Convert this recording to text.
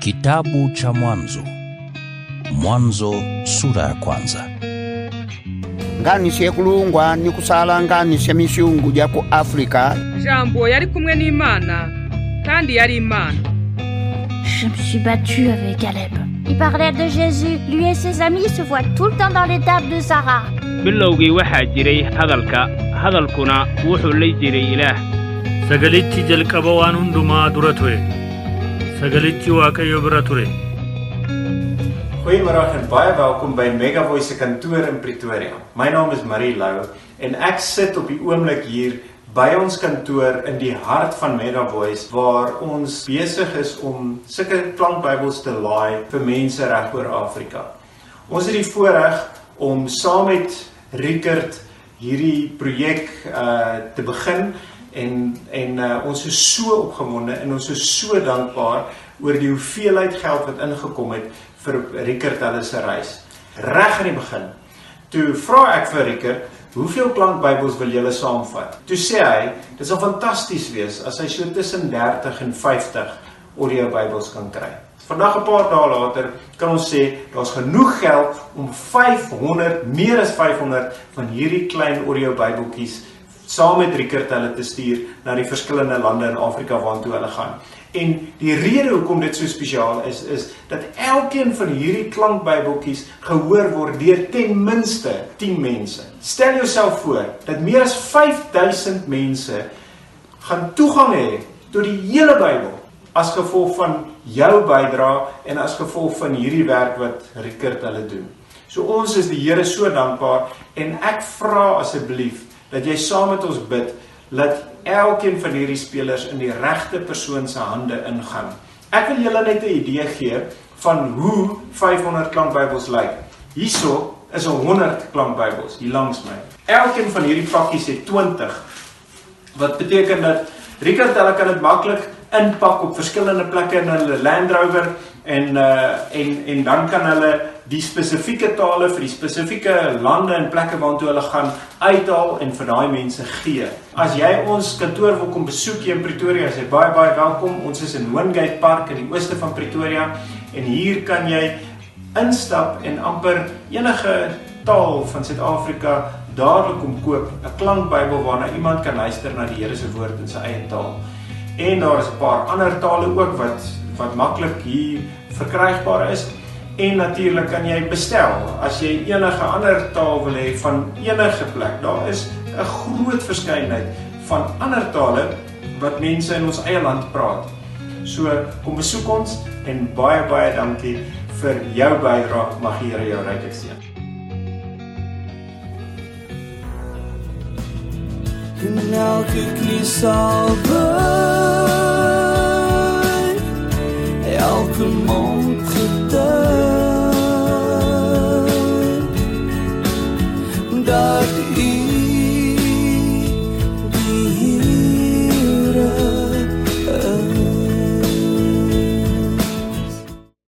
Kitabu cha Mwanzo. Mwanzo sura ya kwanza. nganishe kulungwa ni kusala misyungu ja ku jambo yari kumwe n'imana kandi yari imana Je me suis battue avec Caleb. Il parlait de Jésus. Lui et ses amis se voient tout le temps dans les tables de Sarah. bilowgii waxaa jiray hadalka hadalkuna wuxuu la jiray ilaah sagalichi jalqaba waan hundumaa dura ture sagalichi waaqayyo bira ture Goeiemôre en baie welkom by Mega Voice se kantoor in Pretoria. My naam is Marie Lou en ek sit op die oomblik hier by ons kantoor in die hart van Mega Voice waar ons besig is om sulke klankbybels te laai vir mense reg oor Afrika. Ons het die voorreg om saam met Rickert hierdie projek uh te begin en en uh, ons is so opgewonde en ons is so dankbaar oor die hoeveelheid geld wat ingekom het vir Rickert hulle se reis. Reg aan die begin. Toe vra ek vir Rickert, "Hoeveel klankbybels wil julle saamvat?" Toe sê hy, "Dit sal fantasties wees as hy so tussen 30 en 50 audiobybels kan kry." Vandag 'n paar dae later kan ons sê daar's genoeg geld om 500, meer as 500 van hierdie klein audiobybeltjies saam met Rickert hulle te stuur na die verskillende lande in Afrika waartoe hulle gaan. En die rede hoekom dit so spesiaal is is dat elkeen van hierdie klankbybeltjies gehoor word deur ten minste 10 mense. Stel jouself voor dat meer as 5000 mense gaan toegang hê tot die hele Bybel as gevolg van jou bydrae en as gevolg van hierdie werk wat Rickert hulle doen. So ons is die Here so dankbaar en ek vra asseblief dat jy saam met ons bid dat elkeen van hierdie spelers in die regte persoon se hande ingaan. Ek wil julle net 'n idee gee van hoe 500 klankbybels lyk. Hierso is 'n 100 klankbybels hier langs my. Elkeen van hierdie pakkies het 20 wat beteken dat Rickert hulle kan dit maklik inpak op verskillende plekke in hulle Land Rover en uh en en dan kan hulle die spesifieke tale vir die spesifieke lande en plekke waartoe hulle gaan uithaal en vir daai mense gee. As jy ons kantoor wil kom besoek hier in Pretoria, is jy baie baie welkom. Ons is in Hoongate Park in die ooste van Pretoria en hier kan jy instap en amper enige taal van Suid-Afrika dadelik kom koop, 'n klankbybel waarna iemand kan luister na die Here se woord in sy eie taal. En daar is 'n paar ander tale ook wat wat maklik hier verkrygbaar is. En natuurlik kan jy bestel as jy enige ander taal wil hê van enige plek. Daar is 'n groot verskeidenheid van ander tale wat mense in ons eie land praat. So kom besoek ons en baie baie dankie vir jou bydrae. Mag die Here jou ryklik seën. En elke knie sal buig